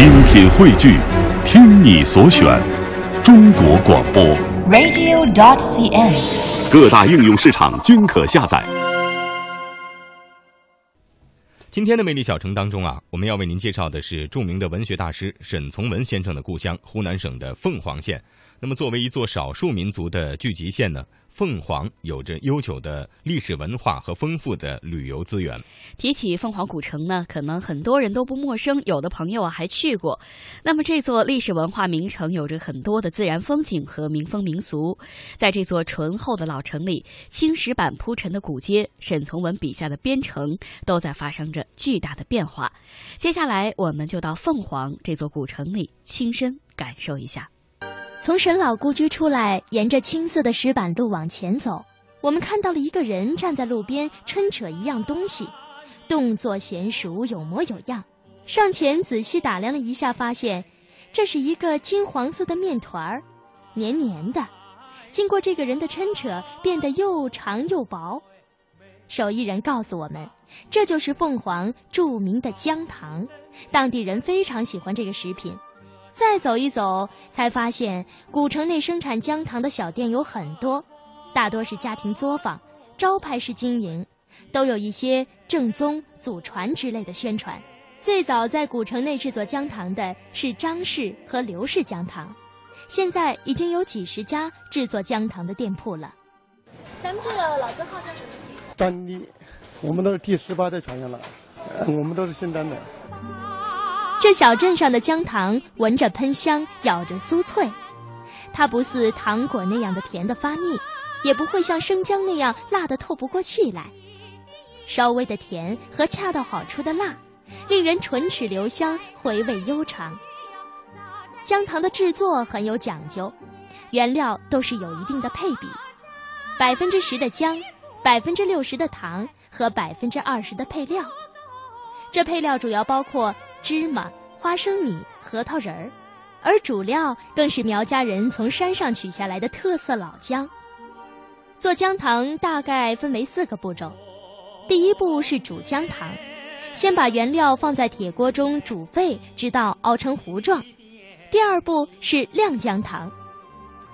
精品汇聚，听你所选，中国广播。radio.dot.cn，。各大应用市场均可下载。今天的魅力小城当中啊，我们要为您介绍的是著名的文学大师沈从文先生的故乡湖南省的凤凰县。那么，作为一座少数民族的聚集县呢，凤凰有着悠久的历史文化和丰富的旅游资源。提起凤凰古城呢，可能很多人都不陌生，有的朋友啊还去过。那么这座历史文化名城有着很多的自然风景和民风民俗。在这座醇厚的老城里，青石板铺陈的古街，沈从文笔下的边城，都在发生着巨大的变化。接下来，我们就到凤凰这座古城里，亲身感受一下。从沈老故居出来，沿着青色的石板路往前走，我们看到了一个人站在路边抻扯一样东西，动作娴熟，有模有样。上前仔细打量了一下，发现这是一个金黄色的面团儿，黏黏的，经过这个人的抻扯，变得又长又薄。手艺人告诉我们，这就是凤凰著名的姜糖，当地人非常喜欢这个食品。再走一走，才发现古城内生产姜糖的小店有很多，大多是家庭作坊，招牌式经营，都有一些正宗、祖传之类的宣传。最早在古城内制作姜糖的是张氏和刘氏姜糖，现在已经有几十家制作姜糖的店铺了。咱们这个老字号叫什么？张力，我们都是第十八代传人了，呃我们都是姓张的。这小镇上的姜糖闻着喷香，咬着酥脆，它不似糖果那样的甜的发腻，也不会像生姜那样辣得透不过气来。稍微的甜和恰到好处的辣，令人唇齿留香，回味悠长。姜糖的制作很有讲究，原料都是有一定的配比，百分之十的姜，百分之六十的糖和百分之二十的配料。这配料主要包括芝麻、花生米、核桃仁儿，而主料更是苗家人从山上取下来的特色老姜。做姜糖大概分为四个步骤，第一步是煮姜糖，先把原料放在铁锅中煮沸，直到熬成糊状。第二步是晾姜糖，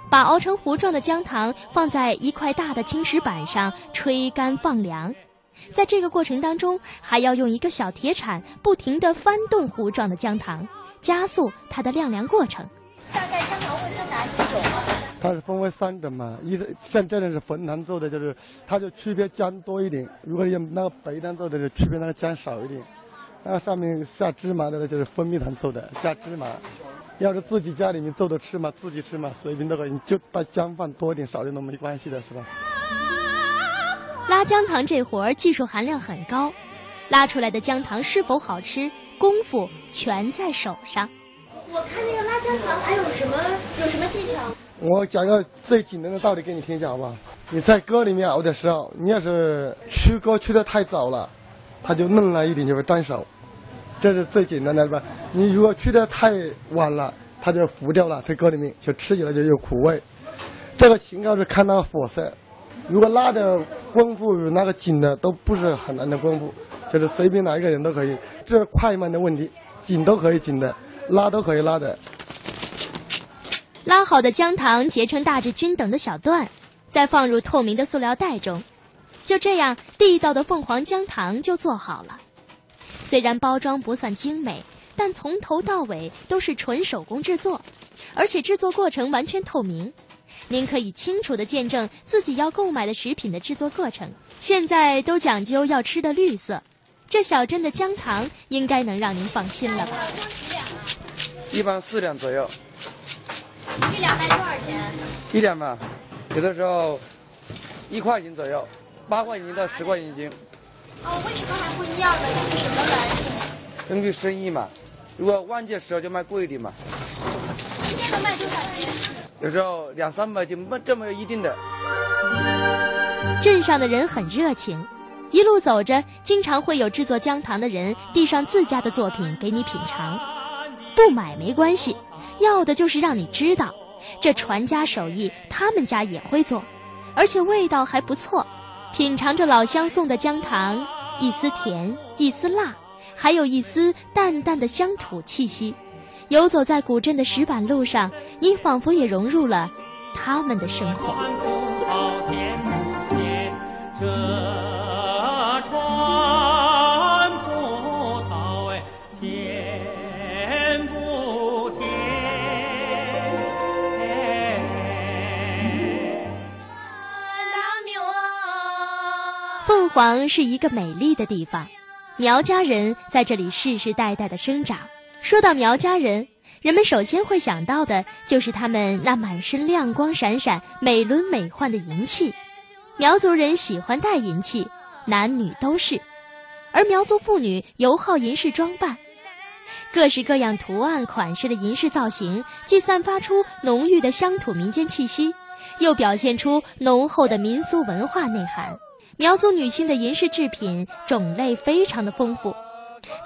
把熬成糊状的姜糖放在一块大的青石板上吹干放凉。在这个过程当中，还要用一个小铁铲不停地翻动糊状的姜糖，加速它的晾凉过程。大概姜糖会分哪几种啊？它是分为三种嘛，一个像这种是汾糖做的，就是它就区别姜多一点；如果用那个白糖做的，就区别那个姜少一点。那上面下芝麻的呢，就是蜂蜜糖做的，加芝麻。要是自己家里面做的吃嘛，自己吃嘛，随便都可以，你就把姜放多一点、少一点都没关系的，是吧？拉姜糖这活儿技术含量很高，拉出来的姜糖是否好吃，功夫全在手上。我看那个拉姜糖还有什么有什么技巧？我讲个最简单的道理给你听一下，好不好？你在锅里面熬的时候，你要是去锅去的太早了，它就嫩了一点，就会粘手。这是最简单的，是吧？你如果去的太晚了，它就糊掉了，在锅里面就吃起来就有苦味。这个情况是看那个火色，如果拉的功夫与那个紧的都不是很难的功夫，就是随便哪一个人都可以。这是快慢的问题，紧都可以紧的，拉都可以拉的。拉好的姜糖结成大致均等的小段，再放入透明的塑料袋中。就这样，地道的凤凰姜糖就做好了。虽然包装不算精美，但从头到尾都是纯手工制作，而且制作过程完全透明。您可以清楚的见证自己要购买的食品的制作过程。现在都讲究要吃的绿色，这小镇的姜糖应该能让您放心了吧？一般四两左右，一两卖多少钱？一两吧，有的时候一块钱左右，八块钱到十块钱一斤，哦，为什么还不一样呢？根据什么来历？根据生意嘛。如果旺季的时候就卖贵一点嘛，一天能卖多少钱？有时候两三百斤，不这没有一定的。镇上的人很热情，一路走着，经常会有制作姜糖的人递上自家的作品给你品尝。不买没关系，要的就是让你知道，这传家手艺他们家也会做，而且味道还不错。品尝着老乡送的姜糖，一丝甜，一丝辣，还有一丝淡淡的乡土气息，游走在古镇的石板路上，你仿佛也融入了他们的生活。凤凰是一个美丽的地方，苗家人在这里世世代代的生长。说到苗家人，人们首先会想到的就是他们那满身亮光闪闪、美轮美奂的银器。苗族人喜欢戴银器，男女都是，而苗族妇女尤好银饰装扮，各式各样图案款式的银饰造型，既散发出浓郁的乡土民间气息，又表现出浓厚的民俗文化内涵。苗族女性的银饰制品种类非常的丰富，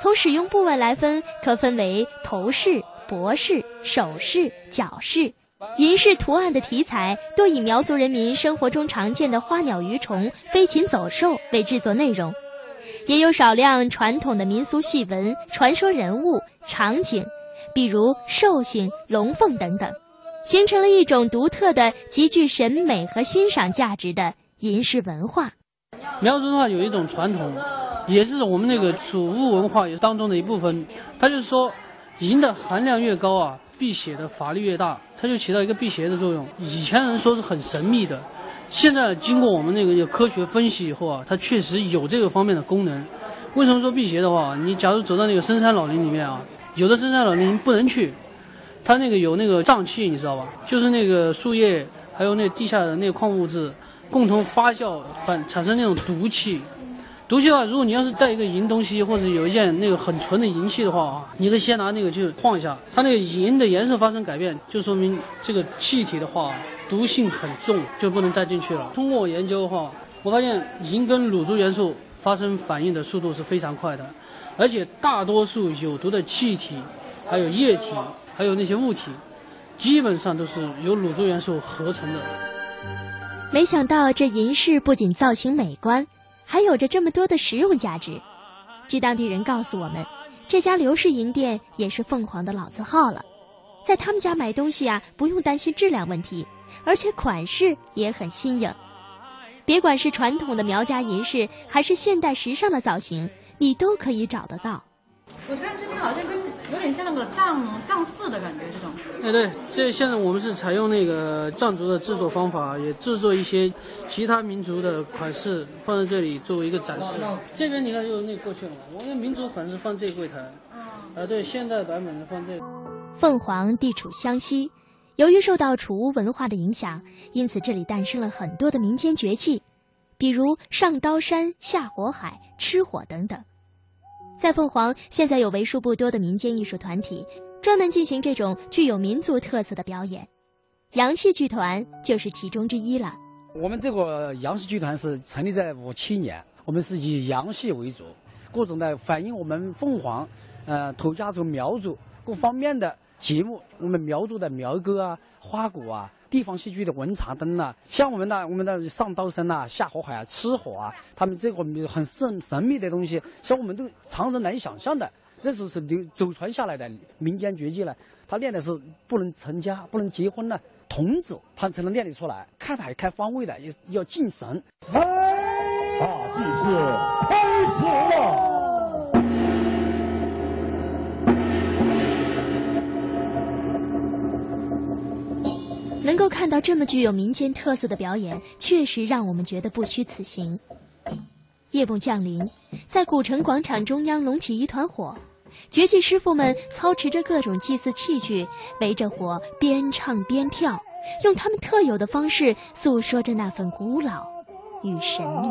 从使用部位来分，可分为头饰、脖饰、首饰、脚饰。银饰图案的题材多以苗族人民生活中常见的花鸟鱼虫、飞禽走兽为制作内容，也有少量传统的民俗戏文、传说人物、场景，比如兽性、龙凤等等，形成了一种独特的、极具审美和欣赏价值的银饰文化。苗族的话有一种传统，也是我们那个储物文化也当中的一部分。它就是说，银的含量越高啊，辟邪的法力越大，它就起到一个辟邪的作用。以前人说是很神秘的，现在经过我们那个科学分析以后啊，它确实有这个方面的功能。为什么说辟邪的话？你假如走到那个深山老林里面啊，有的深山老林不能去，它那个有那个瘴气，你知道吧？就是那个树叶还有那地下的那个矿物质。共同发酵反产生那种毒气，毒气的话，如果你要是带一个银东西或者有一件那个很纯的银器的话啊，你可以先拿那个去晃一下，它那个银的颜色发生改变，就说明这个气体的话毒性很重，就不能再进去了。通过我研究的话，我发现银跟卤珠元素发生反应的速度是非常快的，而且大多数有毒的气体、还有液体、还有那些物体，基本上都是由卤珠元素合成的。没想到这银饰不仅造型美观，还有着这么多的实用价值。据当地人告诉我们，这家刘氏银店也是凤凰的老字号了。在他们家买东西啊，不用担心质量问题，而且款式也很新颖。别管是传统的苗家银饰，还是现代时尚的造型，你都可以找得到。我觉得这边好像跟有点像那个藏藏式的感觉，这种。哎，对，这现在我们是采用那个藏族的制作方法，也制作一些其他民族的款式放在这里作为一个展示。这边你看，就是那过去了嘛，我们民族款式放这柜台。啊，对，现代版本的放这。凤凰地处湘西，由于受到楚巫文化的影响，因此这里诞生了很多的民间绝技，比如上刀山、下火海、吃火等等。在凤凰，现在有为数不多的民间艺术团体，专门进行这种具有民族特色的表演。杨戏剧团就是其中之一了。我们这个杨戏剧团是成立在五七年，我们是以杨戏为主，各种的反映我们凤凰，呃，土家族苗族各方面的节目，我们苗族的苗歌啊、花鼓啊。地方戏剧的文茶灯呐，像我们的我们的上刀山呐、下火海啊、吃火啊，他们这个很神神秘的东西，像我们都常人难以想象的，这就是流祖传下来的民间绝技了。他练的是不能成家、不能结婚呢，童子他才能练得出来。看台开方位的，要要敬神。大祭是开始了。能够看到这么具有民间特色的表演，确实让我们觉得不虚此行。夜幕降临，在古城广场中央隆起一团火，绝技师傅们操持着各种祭祀器具，围着火边唱边跳，用他们特有的方式诉说着那份古老与神秘。